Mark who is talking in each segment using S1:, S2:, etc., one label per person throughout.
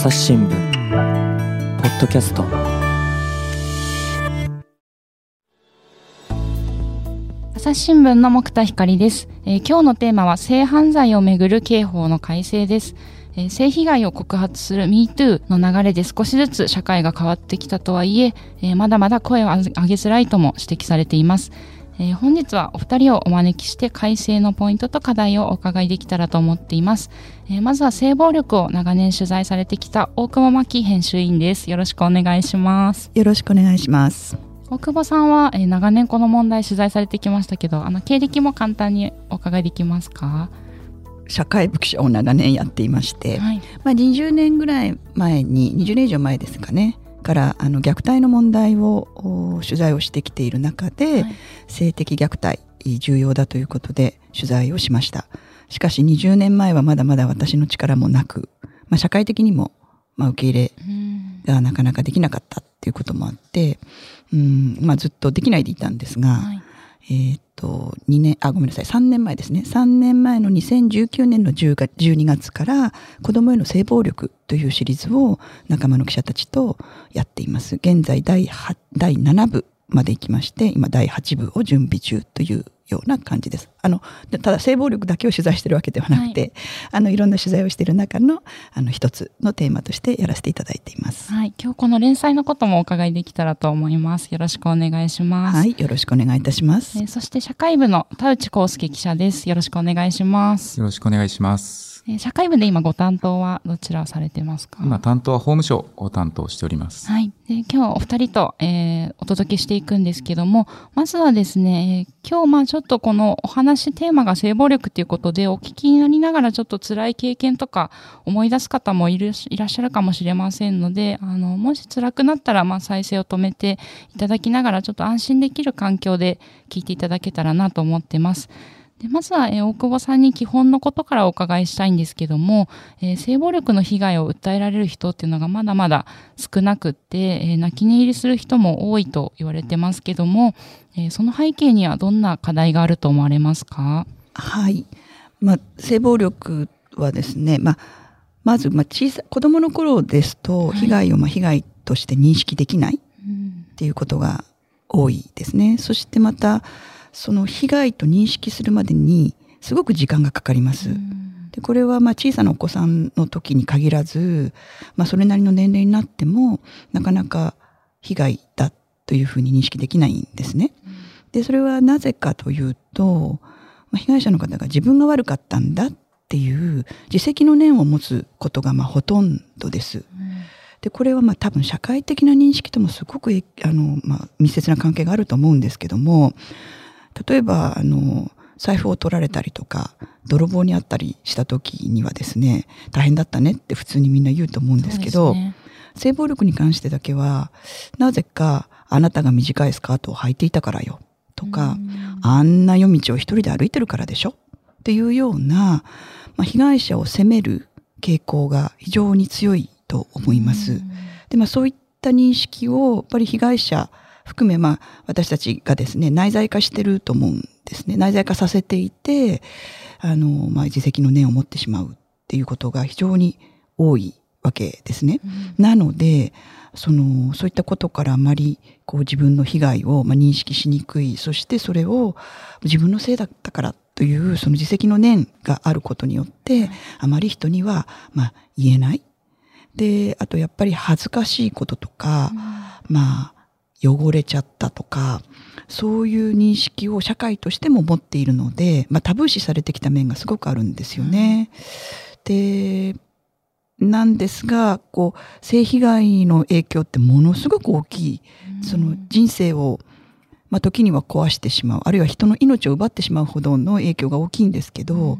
S1: 朝日新聞。ポッドキャスト。
S2: 朝日新聞の木田光です、えー、今日のテーマは性犯罪をめぐる刑法の改正です、えー、性被害を告発する MeToo の流れで少しずつ社会が変わってきたとはいええー、まだまだ声を上げづらいとも指摘されています。えー、本日はお二人をお招きして改正のポイントと課題をお伺いできたらと思っています。えー、まずは性暴力を長年取材されてきた大久保真紀編集員です。よろしくお願いします。
S3: よろしくお願いします。
S2: 大久保さんは、えー、長年この問題取材されてきましたけど、あの経歴も簡単にお伺いできますか？
S3: 社会部記者を長年やっていまして、はい、まあ、20年ぐらい前に20年以上前ですかねからあの虐待の問題を取材をしてきている中で、はい、性的虐待重要だということで取材をしました。しかし20年前はまだまだ私の力もなく、まあ、社会的にも、まあ、受け入れがなかなかできなかったっていうこともあってうん、まあ、ずっとできないでいたんですが、はいえっ、と、2年、あ、ごめんなさい、3年前ですね。3年前の2019年の10月12月から、子供への性暴力というシリーズを仲間の記者たちとやっています。現在第第7部まで行きまして、今第8部を準備中というような感じです。あのただ性暴力だけを取材してるわけではなくて、はい、あのいろんな取材をしている中のあの一つのテーマとしてやらせていただいています。
S2: はい、今日この連載のこともお伺いできたらと思います。よろしくお願いします。
S3: はい、よろしくお願いいたします。
S2: えー、そして社会部の田内康介記者です。よろしくお願いします。
S4: よろしくお願いします。
S2: えー、社会部で今ご担当はどちらをされてますか？
S4: 今担当は法務省を担当しております。
S2: はい。で今日はお二人と、えー、お届けしていくんですけども、まずはですね、えー、今日まあちょっとこのお話テーマが性暴力っていうことでお聞きになりながらちょっと辛い経験とか思い出す方もいるいらっしゃるかもしれませんので、あの、もし辛くなったらまあ再生を止めていただきながらちょっと安心できる環境で聞いていただけたらなと思ってます。でまずは、えー、大久保さんに基本のことからお伺いしたいんですけども、えー、性暴力の被害を訴えられる人っていうのがまだまだ少なくって、えー、泣き寝入りする人も多いと言われてますけども、えー、その背景にはどんな課題があると思われますか？
S3: はい、まあ、性暴力はですね、まあ、まず、まあ、小さ子供の頃ですと被害をまあ被害として認識できないっていうことが多いですね。そしてまたその被害と認識するまでにすごく時間がかかります。でこれはまあ小さなお子さんの時に限らず、まあ、それなりの年齢になってもなかなか被害だというふうに認識できないんですね。でそれはなぜかというと、まあ、被害者の方が自分が悪かったんだっていう自責の念を持つことがまあほとんどです。でこれはまあ多分社会的な認識ともすごくあの、まあ、密接な関係があると思うんですけども例えばあの財布を取られたりとか泥棒にあったりした時にはですね大変だったねって普通にみんな言うと思うんですけど、ね、性暴力に関してだけはなぜかあなたが短いスカートを履いていたからよとかあんな夜道を一人で歩いてるからでしょっていうような、まあ、被害者を責める傾向が非常に強いと思います。でまあ、そういった認識をやっぱり被害者含め、まあ、私たちがですね、内在化してると思うんですね。内在化させていて、あの、まあ、自責の念を持ってしまうっていうことが非常に多いわけですね。うん、なので、その、そういったことからあまり、こう、自分の被害を、まあ、認識しにくい。そしてそれを自分のせいだったからという、その自責の念があることによって、あまり人には、まあ、言えない。で、あとやっぱり恥ずかしいこととか、うん、まあ、汚れちゃったとかそういう認識を社会としても持っているので、まあ、タブー視されてきた面がすごくあるんですよね。でなんですがこう性被害の影響ってものすごく大きい、その人生を、まあ、時には壊してしまう。あるいは人の命を奪ってしまうほどの影響が大きいんですけど、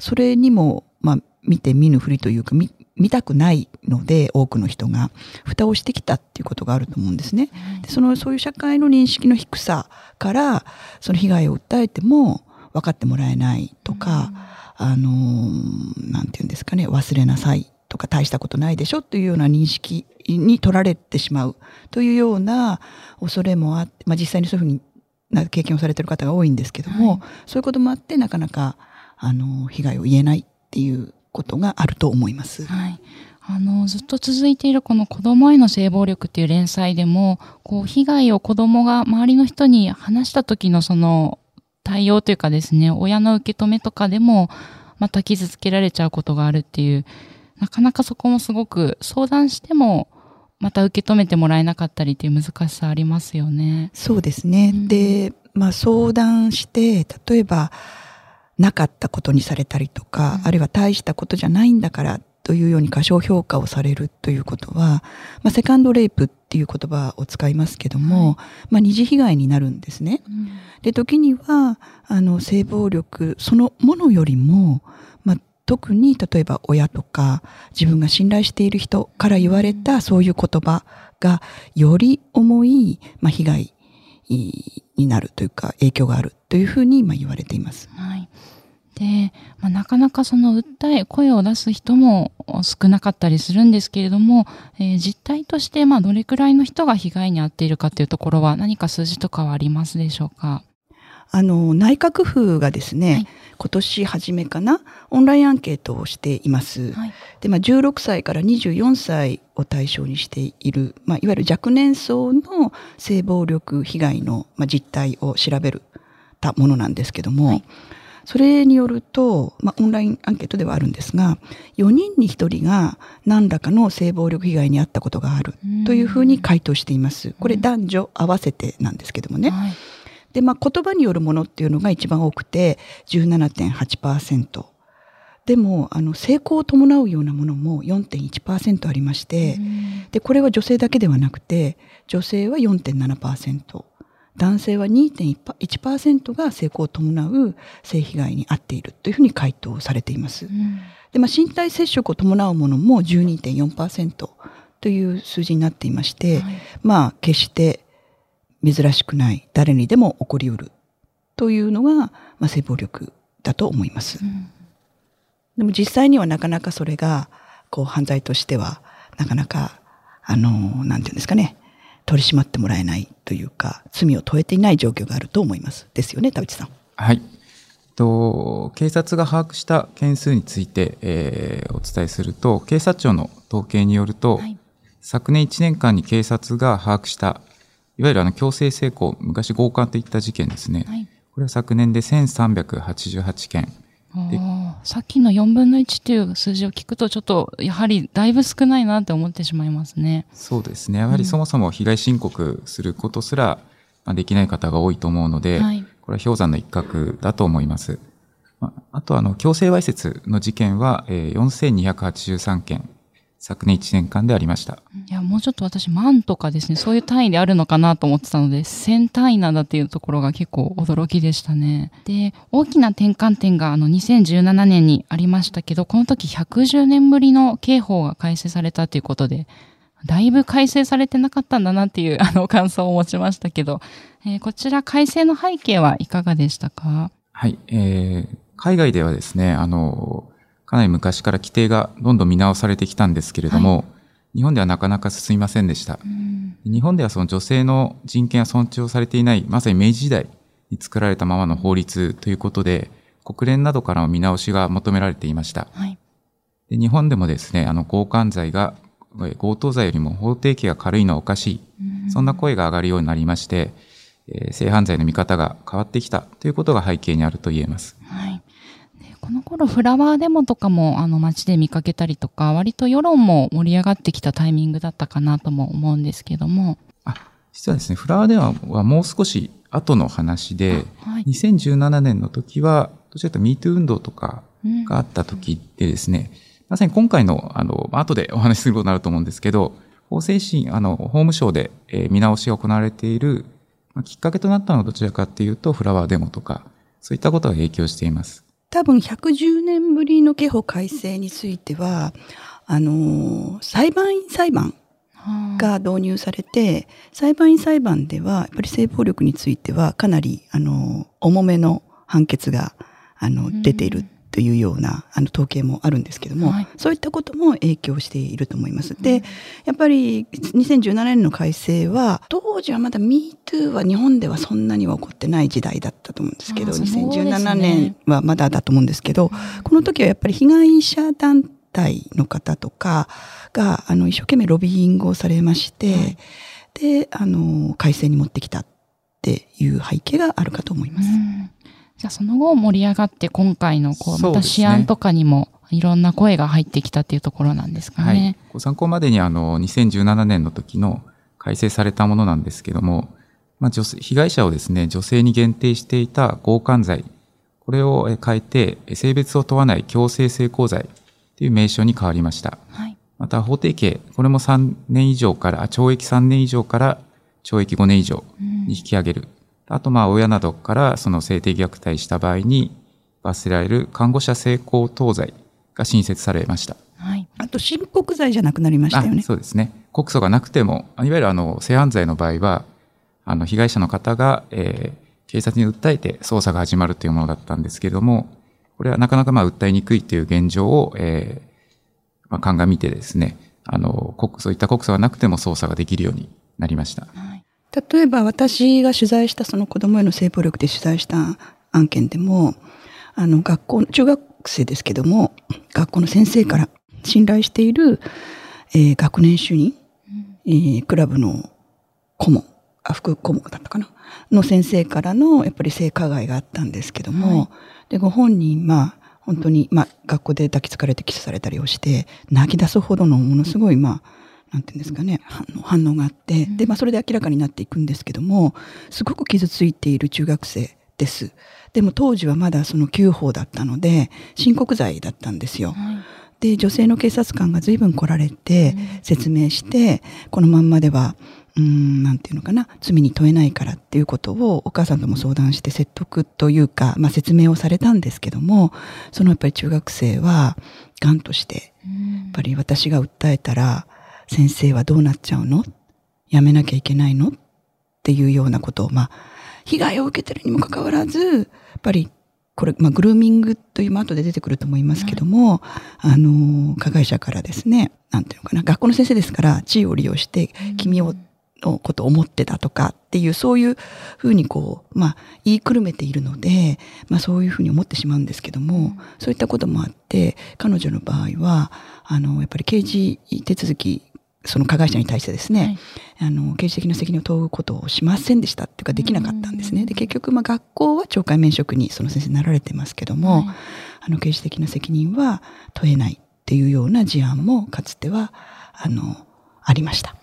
S3: それにも、まあ、見て見ぬふりというか見たくないので多くの人が蓋をしてきたっていうことがあると思うんですね。でそのそういう社会の認識の低さからその被害を訴えても分かってもらえないとか、うん、あのなんて言うんですかね忘れなさいとか大したことないでしょというような認識に取られてしまうというような恐れもあって、まあ、実際にそういうふうにな経験をされてる方が多いんですけども、はい、そういうこともあってなかなかあの被害を言えないっていうことがあると思います。
S2: はい。あの、ずっと続いているこの子供への性暴力っていう連載でも、こう、被害を子供が周りの人に話した時のその対応というかですね、親の受け止めとかでも、また傷つけられちゃうことがあるっていう、なかなかそこもすごく相談しても、また受け止めてもらえなかったりっていう難しさありますよね。
S3: そうですね。うん、で、まあ相談して、例えば、なかったことにされたりとか、うん、あるいは大したことじゃないんだからというように過小評価をされるということは、まあ、セカンドレイプっていう言葉を使いますけども、はい、まあ、二次被害になるんですね。うん、で、時には、あの、性暴力そのものよりも、まあ、特に例えば親とか自分が信頼している人から言われたそういう言葉がより重い、まあ、被害になるというか影響があるというふうにまあ言われています。
S2: はいで、まあ、なかなかその訴え、声を出す人も少なかったりするんですけれども、えー、実態としてまあどれくらいの人が被害に遭っているかというところは何か数字とかはありますでしょうか？
S3: あの、内閣府がですね、はい、今年初めかな、オンラインアンケートをしています。はい、で、まあ、16歳から24歳を対象にしている、まあ、いわゆる若年層の性暴力被害の、まあ、実態を調べるたものなんですけども、はいそれによると、まあ、オンラインアンケートではあるんですが、4人に1人が何らかの性暴力被害に遭ったことがあるというふうに回答しています。これ男女合わせてなんですけどもね。はい、で、まあ、言葉によるものっていうのが一番多くて17.8%。でも、あの、成功を伴うようなものも4.1%ありまして、で、これは女性だけではなくて、女性は4.7%。男性は2.1%が成功を伴う性被害に遭っているというふうに回答されています。うん、でまあ、身体接触を伴うものも12.4%という数字になっていまして、はい、まあ決して珍しくない誰にでも起こりうるというのが、まあ、性暴力だと思います。うん、でも実際にはなかなかそれがこう犯罪としてはなかなかあのなんていうんですかね取り締まってもらえないというか、罪を問えていない状況があると思います。ですよね、田内さん。
S4: はい。と警察が把握した件数について、えー、お伝えすると、警察庁の統計によると、はい、昨年1年間に警察が把握した、いわゆるあの強制性交、昔強姦といった事件ですね。はい、これは昨年で1388件。
S2: さっきの4分の1っていう数字を聞くとちょっとやはりだいぶ少ないなって思ってしまいますね。
S4: そうですね。やはりそもそも被害申告することすらできない方が多いと思うので、はい、これは氷山の一角だと思います。あとあの強制わいせつの事件は4283件昨年1年間でありました。
S2: いや、もうちょっと私、万とかですね、そういう単位であるのかなと思ってたので、1000単位なんだっていうところが結構驚きでしたね。で、大きな転換点があの2017年にありましたけど、この時110年ぶりの刑法が改正されたということで、だいぶ改正されてなかったんだなっていうあの感想を持ちましたけど、えー、こちら改正の背景はいかがでしたか？
S4: はい、えー、海外ではですね、あの、かなり昔から規定がどんどん見直されてきたんですけれども、はい、日本ではなかなか進みませんでした。日本ではその女性の人権が尊重されていない、まさに明治時代に作られたままの法律ということで、国連などからの見直しが求められていました。はい、で日本でもですね、あの強姦罪が強盗罪よりも法定刑が軽いのはおかしい、そんな声が上がるようになりまして、えー、性犯罪の見方が変わってきたということが背景にあると言えます。
S2: はいこの頃フラワーデモとかもあの街で見かけたりとか、割と世論も盛り上がってきたタイミングだったかなとも思うんですけども。
S4: あ、実はですね、フラワーデモはもう少し後の話で、はい、2017年の時は、どちらかというと MeToo 運動とかがあった時でですね、うん、まさに今回の、あの、後でお話しすることになると思うんですけど、法制審、あの、法務省で、えー、見直しが行われている、まあ、きっかけとなったのはどちらかっていうと、フラワーデモとか、そういったことが影響しています。
S3: 多分110年ぶりの刑法改正については、あの、裁判員裁判が導入されて、裁判員裁判では、やっぱり性暴力についてはかなり、あの、重めの判決が、あの、出ているというようなあの統計もあるんですけども、はい、そういったことも影響していると思います。で、やっぱり2017年の改正は、当時はまだ MeToo は日本ではそんなには起こってない時代だったと思うんですけど、ね、2017年はまだだと思うんですけど、この時はやっぱり被害者団隊の方とかが、あの、一生懸命ロビーイングをされまして、はい、で、あの、改正に持ってきたっていう背景があるかと思います。
S2: じゃあその後盛り上がって今回のこう、また試案とかにもいろんな声が入ってきたっていうところなんですかね。はい、
S4: ご参考までにあの、2017年の時の改正されたものなんですけども、まあ、女性、被害者をですね、女性に限定していた強姦罪、これを変えて、性別を問わない強制性交罪という名称に変わりました。はい、また、法定刑、これも3年以上から、懲役3年以上から懲役5年以上に引き上げる。うん、あと、まあ、親などからその性的虐待した場合に罰せられる看護者性交等罪が新設されました。
S3: はい。あと、申告罪じゃなくなりましたよね。
S4: そうですね。告訴がなくても、いわゆるあの、性犯罪の場合は、あの、被害者の方が、えー、警察に訴えて捜査が始まるというものだったんですけれども、これはなかなかまあ訴えにくいという現状を、えー、まあ、鑑みてですね、あの、そういった告訴がなくても捜査ができるようになりました。はい、
S3: 例えば私が取材したその子供への性暴力で取材した案件でも、あの、学校、中学生ですけども、学校の先生から信頼している、えー、学年主任、えー、クラブの顧問、あ、副顧問だったかなの先生からの、やっぱり性加害があったんですけども、はい、で、ご本人、まあ、本当に、まあ、学校で抱きつかれてキスされたりをして、泣き出すほどのものすごい、まあ、なんていうんですかね、反応があって、で、まあ、それで明らかになっていくんですけども、すごく傷ついている中学生です。でも当時はまだその旧法だったので、申告罪だったんですよ。はいで、女性の警察官が随分来られて、説明して、このまんまでは、うん、なんていうのかな、罪に問えないからっていうことをお母さんとも相談して説得というか、まあ説明をされたんですけども、そのやっぱり中学生は、ガンとして、やっぱり私が訴えたら、先生はどうなっちゃうの？やめなきゃいけないの？っていうようなことを、まあ、被害を受けてるにもかかわらず、やっぱりこれ、まあ、グルーミングという、後で出てくると思いますけども、あの、加害者からですね、なんていうのかな、学校の先生ですから、地位を利用して、君を、のことを思ってたとかっていう、そういうふうにこう、まあ、言いくるめているので、まあ、そういうふうに思ってしまうんですけども、そういったこともあって、彼女の場合は、あの、やっぱり刑事手続きその加害者に対してですね、はい、あの、刑事的な責任を問うことをしませんでしたっていうかできなかったんですね。で、結局、まあ学校は懲戒免職にその先生になられてますけども、はい、あの、刑事的な責任は問えないっていうような事案もかつては、あの、ありました。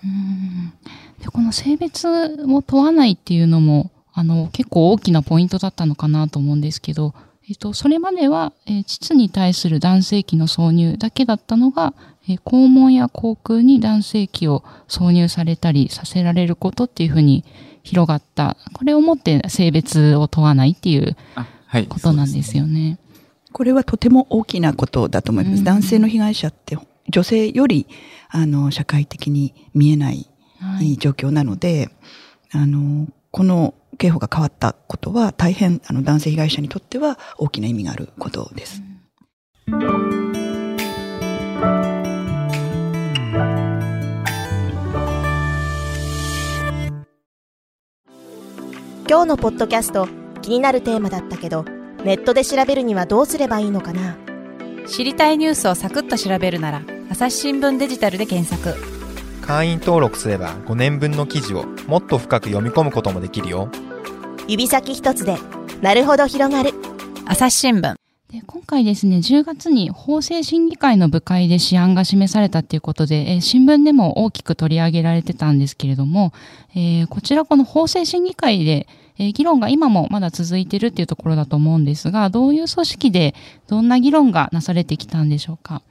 S2: でこの性別を問わないっていうのも、あの、結構大きなポイントだったのかなと思うんですけど、えっと、それまでは、えー、膣に対する男性器の挿入だけだったのが、えー、肛門や口腔に男性器を挿入されたりさせられることっていうふうに広がった。これをもって性別を問わないっていうことなんですよね。はい、
S3: これはとても大きなことだと思います。うん、男性の被害者って女性よりあの社会的に見えない状況なので、はい、あのこの刑法が変わったことは大変あの男性被害者にとっては大きな意味があることです。
S5: 今日のポッドキャスト気になるテーマだったけどネットで調べるにはどうすればいいのかな？
S6: 知りたいニュースをサクッと調べるなら朝日新聞デジタルで検索。
S7: 会員登録すれば5年分の記事をもっと深く読み込むこともできるよ
S5: 指先一つで、なるほど広がる。
S6: 朝日新聞。
S2: で今回ですね、10月に法制審議会の部会で試案が示されたということで、えー、新聞でも大きく取り上げられてたんですけれども、えー、こちらこの法制審議会で、えー、議論が今もまだ続いているっていうところだと思うんですが、どういう組織でどんな議論がなされてきたんでしょうか？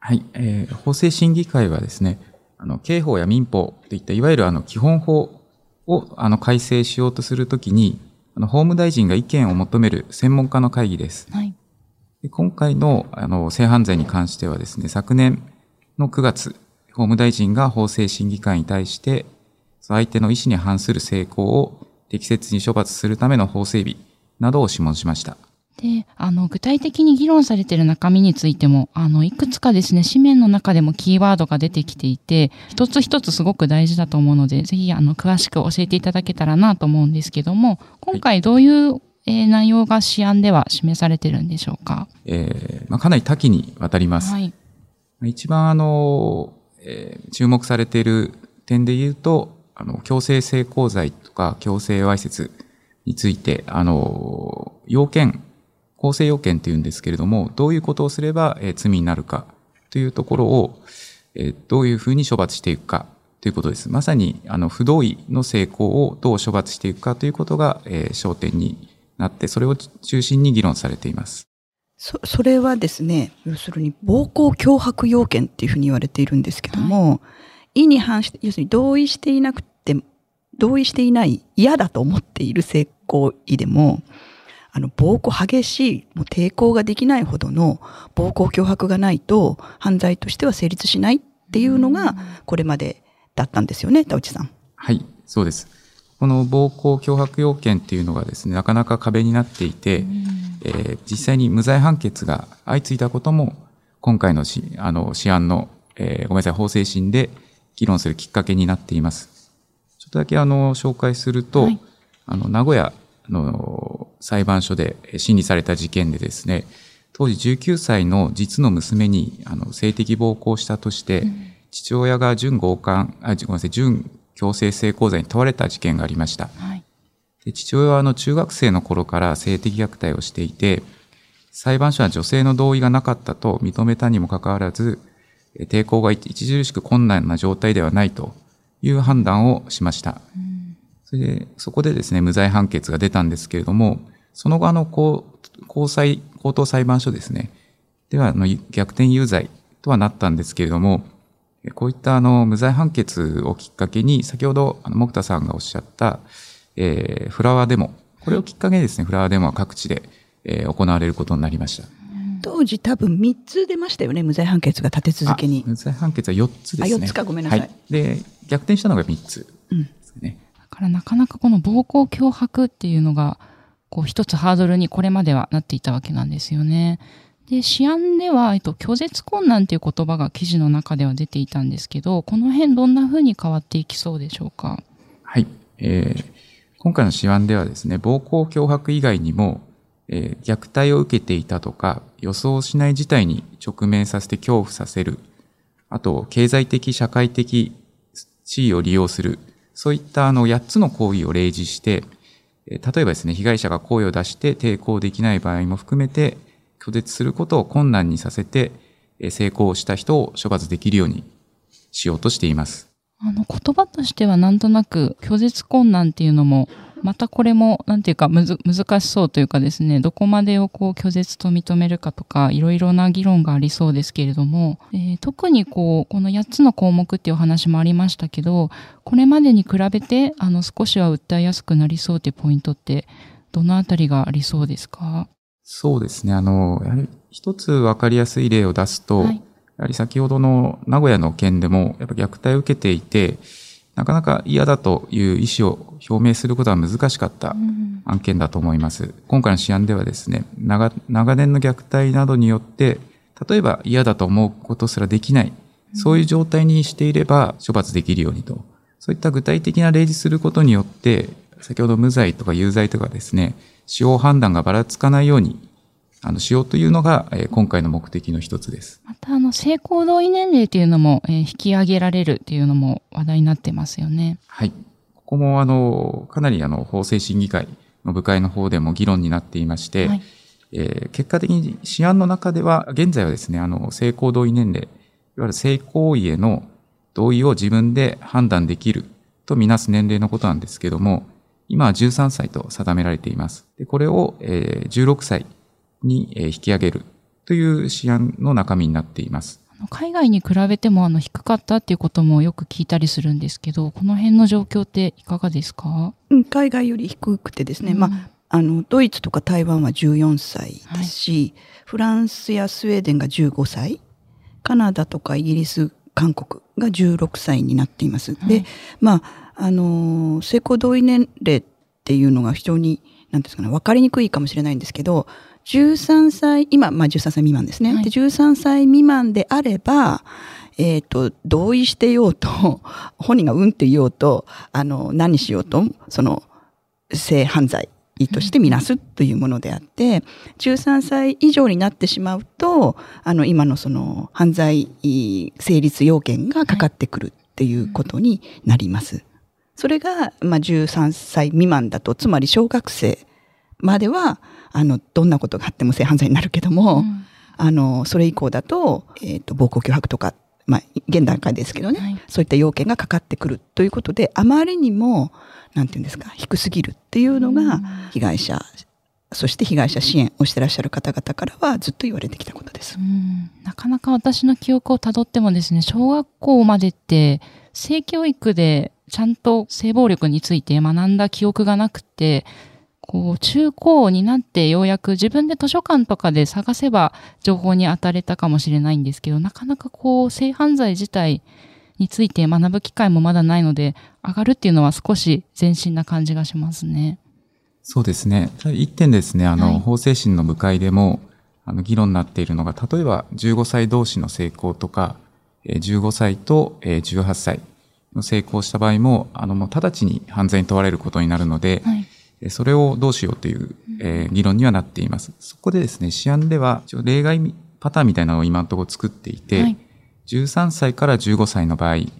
S4: はい、えー、法制審議会はですね、あの、刑法や民法といったいわゆるあの基本法をあの改正しようとするときに、あの法務大臣が意見を求める専門家の会議です。はい、で今回のあの性犯罪に関してはですね、昨年の9月、法務大臣が法制審議会に対して、相手の意思に反する成功を適切に処罰するための法整備などを諮問しました。
S2: で、あの、具体的に議論されている中身についても、あの、いくつかですね、紙面の中でもキーワードが出てきていて、一つ一つすごく大事だと思うので、ぜひ、あの、詳しく教えていただけたらなと思うんですけども、今回どういう、はい、えー、内容が試案では示されてるんでしょうか？
S4: えー、まあ、かなり多岐にわたります。はい。一番あの、えー、注目されている点で言うと、あの、強制性交罪とか強制わいせつについて、あの、要件、構成要件っていうんですけれども、どういうことをすれば、えー、罪になるかというところを、えー、どういうふうに処罰していくかということです。まさに、あの、不同意の成功をどう処罰していくかということが、えー、焦点になって、それを中心に議論されています。
S3: そそれはですね、要するに暴行脅迫要件っていうふうに言われているんですけども、はい、意に反して、要するに同意していなくて、同意していない嫌だと思っている性行為でも、あの、暴行激しい、もう抵抗ができないほどの暴行脅迫がないと、犯罪としては成立しないっていうのが、これまでだったんですよね、田内さん。
S4: はい、そうです。この暴行脅迫要件っていうのがですね、なかなか壁になっていて、えー、実際に無罪判決が相次いだことも、今回のしあの試案の、えー、ごめんなさい、法制審で議論するきっかけになっています。ちょっとだけあの、紹介すると、はい、あの、名古屋の裁判所で審理された事件でですね、当時19歳の実の娘にあの性的暴行したとして、うん、父親が準強姦、あ、ごめんなさい、準強制性交罪に問われた事件がありました。はい、で父親はあの中学生の頃から性的虐待をしていて、裁判所は女性の同意がなかったと認めたにもかかわらず、抵抗が著しく困難な状態ではないという判断をしました。うんそれで、そこでですね、無罪判決が出たんですけれども、その後、あの、高裁、高等裁判所ですね。では、あの、逆転有罪とはなったんですけれども、こういったあの無罪判決をきっかけに、先ほどあの木田さんがおっしゃった、えー、フラワーデモ、これをきっかけにですね、フラワーデモは各地で、えー、行われることになりました。
S3: 当時多分3つ出ましたよね、無罪判決が立て続けに。
S4: 無罪判決は4つですね。
S3: あ、4つか、ごめんなさい。はい、
S4: で、逆転したのが3つですね。
S2: うんからなかなかこの暴行脅迫っていうのが、こう一つハードルにこれまではなっていたわけなんですよね。で、試案では、えっと、拒絶困難っていう言葉が記事の中では出ていたんですけど、この辺どんな風に変わっていきそうでしょうか？
S4: はい。えー、今回の試案ではですね、暴行脅迫以外にも、えー、虐待を受けていたとか、予想しない事態に直面させて恐怖させる、あと、経済的、社会的地位を利用する、そういったあの8つの行為を例示して、例えばですね、被害者が声を出して抵抗できない場合も含めて、拒絶することを困難にさせて、成功した人を処罰できるようにしようとしています。
S2: あの言葉としてはなんとなく拒絶困難っていうのもまたこれも、なんていうか、むず、難しそうというかですね、どこまでをこう拒絶と認めるかとか、いろいろな議論がありそうですけれども、えー、特にこう、この8つの項目っていうお話もありましたけど、これまでに比べて、あの、少しは訴えやすくなりそうっていうポイントって、どのあたりがありそうですか？
S4: そうですね。あの、やはり一つわかりやすい例を出すと、はい、やはり先ほどの名古屋の件でも、やっぱ虐待を受けていて、なかなか嫌だという意思を表明することは難しかった案件だと思います。うん、今回の試案ではですね長、長年の虐待などによって、例えば嫌だと思うことすらできない、そういう状態にしていれば処罰できるようにと、そういった具体的な例示することによって、先ほど無罪とか有罪とかですね、使用判断がばらつかないようにあの、しようというのが、えー、今回の目的の一つです。
S2: また、あの、性行動意年齢というのも、えー、引き上げられるというのも話題になってますよね。
S4: はい。ここも、あの、かなり、あの、法制審議会の部会の方でも議論になっていまして、はい、えー、結果的に試案の中では、現在はですね、あの、性行動意年齢、いわゆる性行為への同意を自分で判断できるとみなす年齢のことなんですけども、今は13歳と定められています。でこれを、えー、16歳に引き上げる。という試案の中身になっています。
S2: 海外に比べてもあの低かったっていうこともよく聞いたりするんですけど、この辺の状況っていかがですか？
S3: 海外より低くてですね、うん、まあ、あの、ドイツとか台湾は14歳ですし、はい、フランスやスウェーデンが15歳、カナダとかイギリス、韓国が16歳になっています。はい、で、まあ、あの、性交同意年齢っていうのが非常に、なんですかね、わかりにくいかもしれないんですけど、13歳、今、まあ13歳未満ですね。はい、で13歳未満であれば、えっ、ー、と、同意してようと、本人がうんって言おうと、あの、何しようと、その、性犯罪としてみなすというものであって、13歳以上になってしまうと、あの、今のその犯罪成立要件がかかってくるっていうことになります。それが、まあ、13歳未満だと、つまり小学生までは、あの、どんなことがあっても性犯罪になるけども、
S2: うん。
S3: あの、それ以降だと、えっ、と、暴行脅迫とか、まあ、現段階ですけどね、
S2: はい。
S3: そういった要件がかかってくるということで、あまりにも、なんていうんですか、低すぎるっていうのが、被害者、そして被害者支援をしてらっしゃる方々からはずっと言われてきたことです。
S2: う。ん。なかなか私の記憶をたどってもですね、小学校までって性教育でちゃんと性暴力について学んだ記憶がなくて、こう、中高になってようやく自分で図書館とかで探せば情報に当たれたかもしれないんですけど、なかなかこう、性犯罪自体について学ぶ機会もまだないので、上がるっていうのは少し前進な感じがしますね。
S4: そうですね。一点ですね、あの、
S2: はい
S4: 法制審の部会でも、あの、議論になっているのが、例えば15歳同士の性交とか、えー15歳とえー18歳の性交をした場合も、あの、もう直ちに犯罪に問われることになるので、
S2: はい。
S4: えーそれをどうしようという、えー議論にはなっています。そこでですね、試案では、例外パターンみたいなのを今のところ作っていて、
S2: はい
S4: 13歳から15歳の場合、えー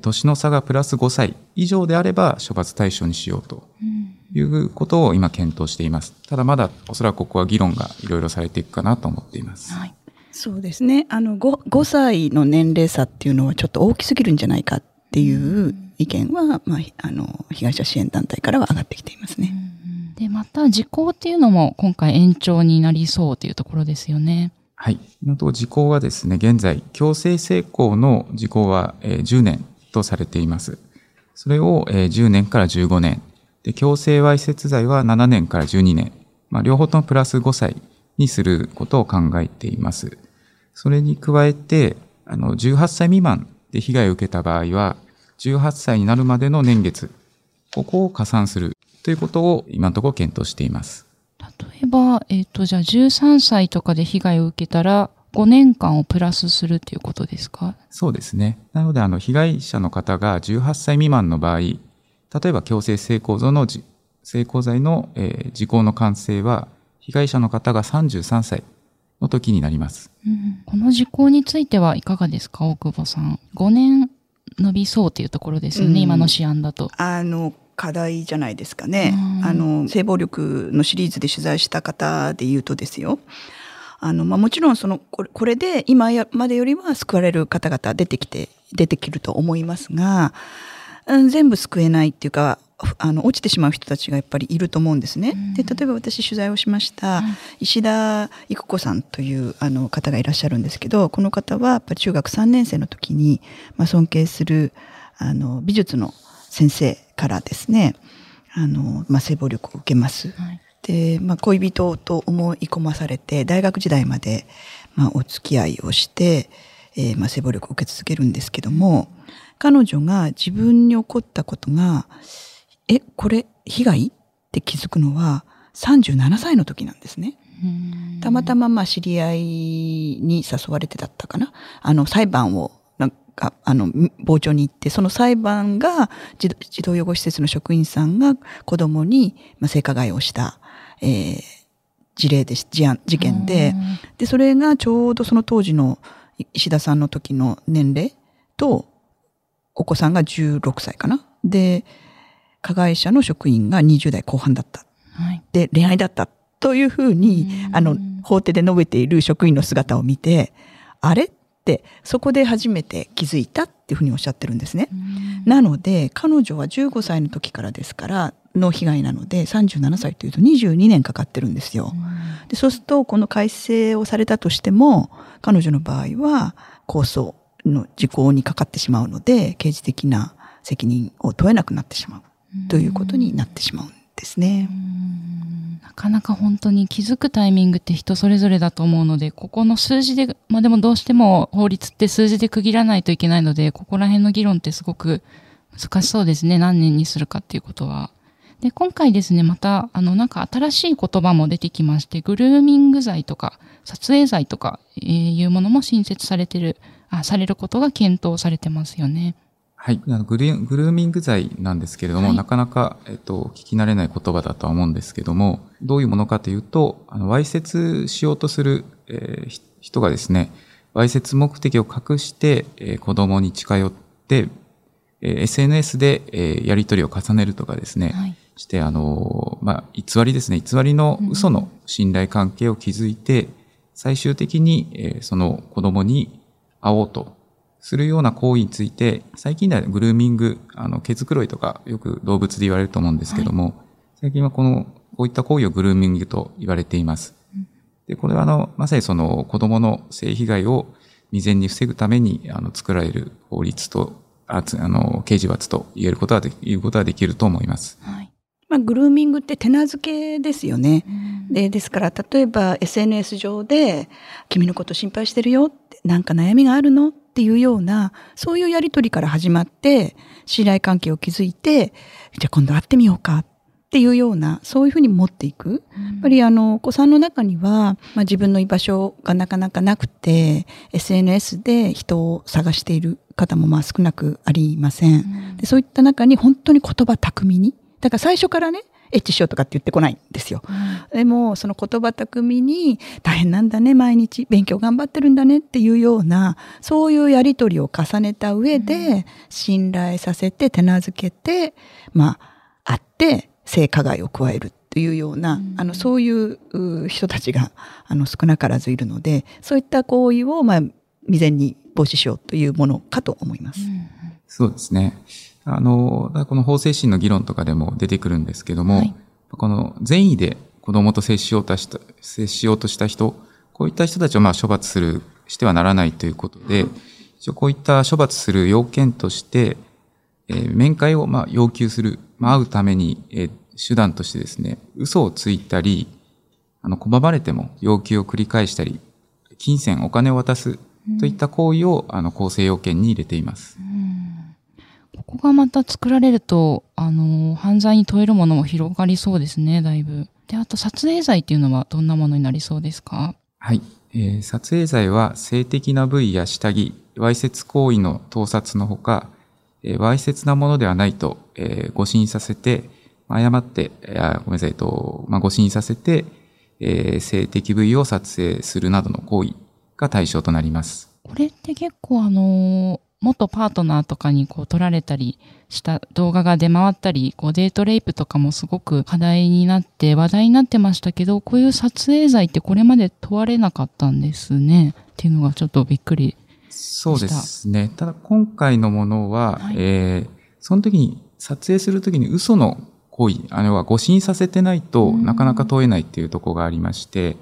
S4: 年の差がプラス5歳以上であれば処罰対象にしようということを今検討しています。ただまだおそらくここは議論がいろいろされていくかなと思っています。
S2: はい。
S3: そうですね。あの、5, 5歳の年齢差っていうのはちょっと大きすぎるんじゃないかっていう意見は、まあ、あの、被害者支援団体からは上がってきていますね。
S2: で、また時効っていうのも今回延長になりそうというところですよね。
S4: はい。のと時効はですね、現在、強制性交の時効は、えー10年とされています。それを、えー10年から15年。で、強制わいせつ罪は7年から12年。まあ、両方ともプラス5歳にすることを考えています。それに加えて、あの、18歳未満で被害を受けた場合は、18歳になるまでの年月、ここを加算するということを今のところ検討しています。
S2: 例えば、えっ、と、じゃあ13歳とかで被害を受けたら5年間をプラスするっていうことですか？
S4: そうですね。なので、あの、被害者の方が18歳未満の場合、例えば強制性交罪のじ、性交罪の、えー時効の完成は、被害者の方が33歳の時になります。
S2: うんこの時効についてはいかがですか？大久保さん。5年伸びそうっていうところですよね、
S3: うん
S2: 今の試案だと。
S3: あの、課題じゃないですかね
S2: う。ん
S3: あの、性暴力のシリーズで取材した方で言うとですよ。あの、まあ、もちろんその、これこれで今やまでよりは救われる方々出てきて、出てきると思いますが、うん全部救えないっていうか、あの、落ちてしまう人たちがやっぱりいると思うんですね。で、例えば私取材をしました、石田育子さんというあの方がいらっしゃるんですけど、この方はやっぱり中学3年生の時に、まあ、尊敬するあの美術の先生からですね、あの、まあ、性暴力を受けます。
S2: はい
S3: で、まあ、恋人と思い込まされて、大学時代まで、まあ、お付き合いをして、えーまあ、性暴力を受け続けるんですけども、彼女が自分に起こったことが、え、これ、被害？って気づくのは、37歳の時なんですね。
S2: うん
S3: たまたままあ知り合いに誘われてだったかな。あの裁判をなんかあの傍聴に行ってその裁判が児童養護施設の職員さんが子供にまあ性加害をした、えー事例でし事案事件ででそれがちょうどその当時の石田さんの時の年齢とお子さんが16歳かな。で加害者の職員が20代後半だった。
S2: はい。
S3: で恋愛だったというふうに、あの、法廷で述べている職員の姿を見て、あれって、そこで初めて気づいたっていうふうにおっしゃってるんですね。なので、彼女は15歳の時からですから、の被害なので、37歳というと22年かかってるんですよ。でそうすると、この改正をされたとしても、彼女の場合は、控訴の時効にかかってしまうので、刑事的な責任を問えなくなってしまうということになってしまうんですね。
S2: なかなか本当に気づくタイミングって人それぞれだと思うので、ここの数字で、まあでもどうしても法律って数字で区切らないといけないので、ここら辺の議論ってすごく難しそうですね。何年にするかっていうことは。で、今回ですね、また、あの、なんか新しい言葉も出てきまして、グルーミング罪とか、撮影罪とか、えーいうものも新設されてる、あ、されることが検討されてますよね。
S4: ははい。あのグルグルーミング罪なんですけれども、
S2: はい
S4: なかなか、えっと、聞き慣れない言葉だとは思うんですけども、どういうものかというと、あの、わいせつしようとする、えーひ人がですね、わいせつ目的を隠して、えー子供に近寄って、えー SNS で、えーやり取りを重ねるとかですね、
S2: はい。
S4: して、あの、まあ、偽りですね、偽りの嘘の信頼関係を築いて、最終的に、えーその子供に会おうとするような行為について、最近ではグルーミング、あの、毛づくろいとかよく動物で言われると思うんですけども、最近はこの、こういった行為をグルーミングと言われています。で、これはあの、まさにその子供の性被害を未然に防ぐために、あの、作られる法律と、あつあの、刑事罰と言えることはで、言うことはできると思います。
S2: はい。
S3: まあ、グルーミングって手なずけですよね。で、ですから、例えば SNS 上で、君のこと心配してるよって、なんか悩みがあるのっていうような、そういうやりとりから始まって、信頼関係を築いて、じゃあ今度会ってみようかっていうような、そういうふうに持っていく。やっぱりあの、お子さんの中には、まあ、自分の居場所がなかなかなくて、SNS で人を探している方もまあ少なくありません。でそういった中に本当に言葉巧みに。だから最初からね、エッチしようとかって言ってこないんですよ。でも、その言葉巧みに、大変なんだね、毎日、勉強頑張ってるんだねっていうような、そういうやりとりを重ねた上で、信頼させて、手なずけて、まあ、会って、性加害を加えるっていうような、あの、そういうう人たちが、あの、少なからずいるので、そういった行為を、まあ、未然に防止しようというものかと思います。
S4: そうですね。あの、この法制審の議論とかでも出てくるんですけども、
S2: はい。
S4: この善意で子供と接しようとした、接しようとした人、こういった人たちをまあ処罰する、してはならないということで、一応こういった処罰する要件として、えー面会をまあ要求する、まあ、会うために、えー手段としてですね、嘘をついたり、あの、拒まれても要求を繰り返したり、金銭、お金を渡すといった行為を、あの、構成要件に入れています。
S2: ここがまた作られると、あの、犯罪に問えるものも広がりそうですね、だいぶ。で、あと撮影罪っていうのはどんなものになりそうですか？
S4: はい。えー撮影罪は性的な部位や下着、わいせつ行為の盗撮のほか、えーわいせつなものではないと、えー誤信させて、誤って、えーあごめんなさい、えっと、まあ、誤信させて、えー性的部位を撮影するなどの行為が対象となります。
S2: これって結構あの、元パートナーとかにこう撮られたりした動画が出回ったり、こうデートレイプとかもすごく課題になって話題になってましたけど、こういう撮影罪ってこれまで問われなかったんですね。っていうのがちょっとびっくり。
S4: そうですね。ただ今回のものは、
S2: はい
S4: えーその時に撮影する時に嘘の行為、あれは誤信させてないと
S2: うん
S4: なかなか問えないっていうところがありまして、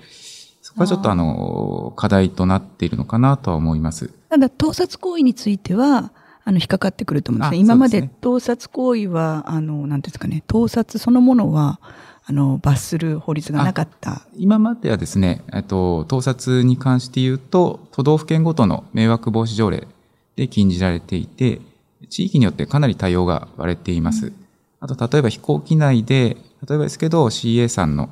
S4: そこはちょっとあの、課題となっているのかなとは思います。
S3: ただ、盗撮行為については、あの、引っかかってくると思うんですね。
S4: あ
S3: 今まで盗撮行為は、あの、なんていうんですかね、盗撮そのものは、あの、罰する法律がなかった。
S4: 今まではですね、えっと、盗撮に関して言うと、都道府県ごとの迷惑防止条例で禁じられていて、地域によってかなり対応が割れています。あと、例えば飛行機内で、例えばですけど、CA さんの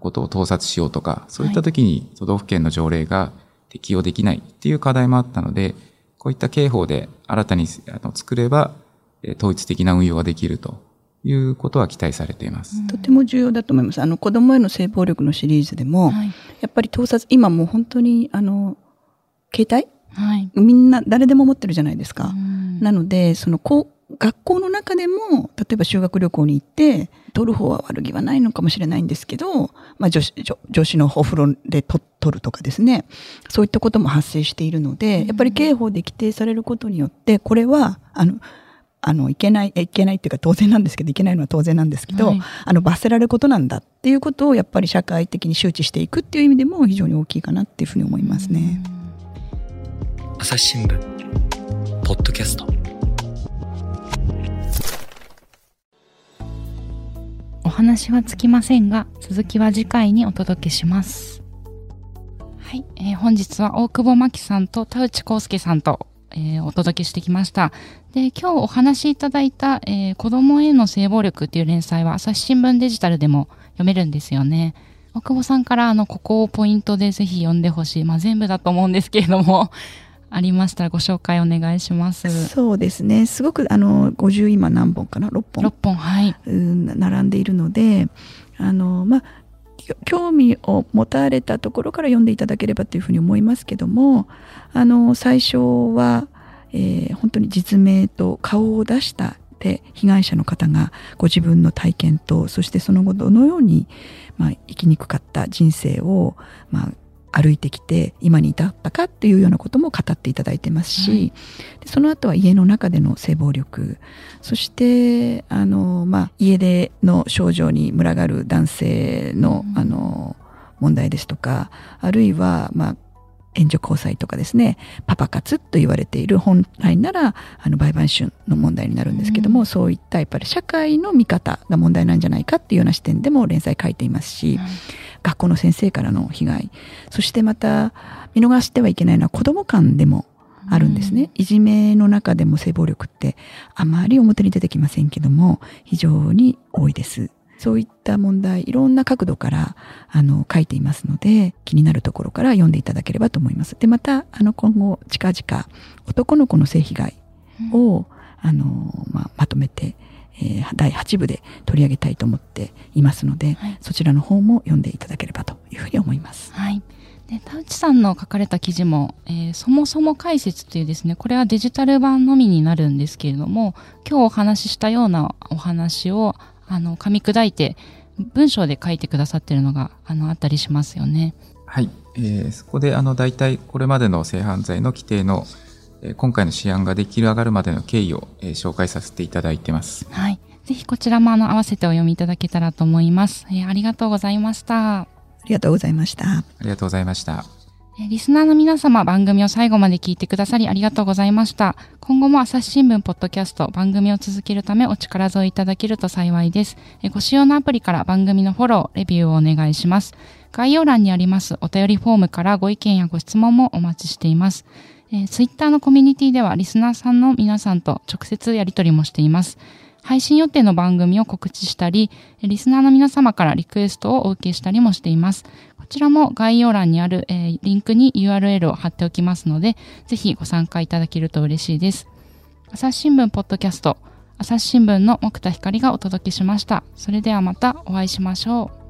S4: ことを盗撮しようとか、そういった時に都道府県の条例が適用できないっていう課題もあったので、こういった刑法で新たにあの作れば、えー統一的な運用ができるということは期待されています。
S3: とても重要だと思います。あの、子供への性暴力のシリーズでも、
S2: はい。
S3: やっぱり盗撮、今もう本当に、あの、携帯？
S2: はい。
S3: みんな、誰でも持ってるじゃないですか。
S2: うん
S3: なので、その、こう、学校の中でも、例えば修学旅行に行って、取る方は悪気はないのかもしれないんですけど、まあ女子、女女子のお風呂でと取るとかですね、そういったことも発生しているので、やっぱり刑法で規定されることによって、これは、あの、あの、いけない、えいけないっていうか当然なんですけど、いけないのは当然なんですけど、
S2: はい。
S3: あの、罰せられることなんだっていうことをやっぱり社会的に周知していくっていう意味でも非常に大きいかなっていうふうに思いますね。
S1: 朝日新聞ポッドキャスト
S2: 話はつきませんが、続きは次回にお届けします。はい、えー本日は大久保真紀さんと田内康介さんと、えーお届けしてきました。で、今日お話しいただいた、えー子供への性暴力っていう連載は朝日新聞デジタルでも読めるんですよね。大久保さんからあの、ここをポイントでぜひ読んでほしい。まあ全部だと思うんですけれども、ありましたらご紹介お願いします。
S3: そうですねすごくあの50今何本かな？6本
S2: 6本、はい。
S3: うん並んでいるのであのまあ興味を持たれたところから読んでいただければというふうに思いますけどもあの最初は、えー本当に実名と顔を出したで被害者の方がご自分の体験とそしてその後どのように、まあ、生きにくかった人生を、まあ、歩いてきて今に至ったかっていうようなことも語っていただいてますし、
S2: はい。
S3: でその後は家の中での性暴力そしてあの、まあ、家での症状に群がる男性の,、
S2: うん。
S3: あの問題ですとかあるいは、まあ、援助交際とかですねパパ活と言われている本来ならあの売買春の問題になるんですけども、
S2: うん。
S3: そういったやっぱり社会の見方が問題なんじゃないかっていうような視点でも連載書いていますし、学校の先生からの被害。そしてまた見逃してはいけないのは子ども間でもあるんですね、いじめの中でも性暴力ってあまり表に出てきませんけども非常に多いです。そういった問題いろんな角度からあの書いていますので気になるところから読んでいただければと思います。でまたあの今後近々男の子の性被害を、あのまあ、まとめて、えー第8部で取り上げたいと思っていますので、
S2: はい
S3: そちらの方も読んでいただければというふうに思います。
S2: はい。で、田内さんの書かれた記事も、えーそもそも解説というですね、これはデジタル版のみになるんですけれども、今日お話ししたようなお話を、あの、噛み砕いて、文章で書いてくださってるのが、あの、あったりしますよね。
S4: はい、えーそこであの大体これまでの性犯罪の規定の、えー今回の試案ができ上がるまでの経緯を、えー紹介させていただいてます。
S2: はい。ぜひこちらもあの、合わせてお読みいただけたらと思います。えーありがとうございました。
S3: ありがとうございました。
S4: ありがとうございました。
S2: えーリスナーの皆様、番組を最後まで聞いてくださりありがとうございました。今後も朝日新聞ポッドキャスト番組を続けるためお力添えいただけると幸いです。えーご使用のアプリから番組のフォロー、レビューをお願いします。概要欄にありますお便りフォームからご意見やご質問もお待ちしています。えー、ツイッターのコミュニティではリスナーさんの皆さんと直接やり取りもしています。配信予定の番組を告知したり、リスナーの皆様からリクエストをお受けしたりもしています。こちらも概要欄にある、えーリンクに URL を貼っておきますので、ぜひご参加いただけると嬉しいです。朝日新聞ポッドキャスト、朝日新聞の木田光がお届けしました。それではまたお会いしましょう。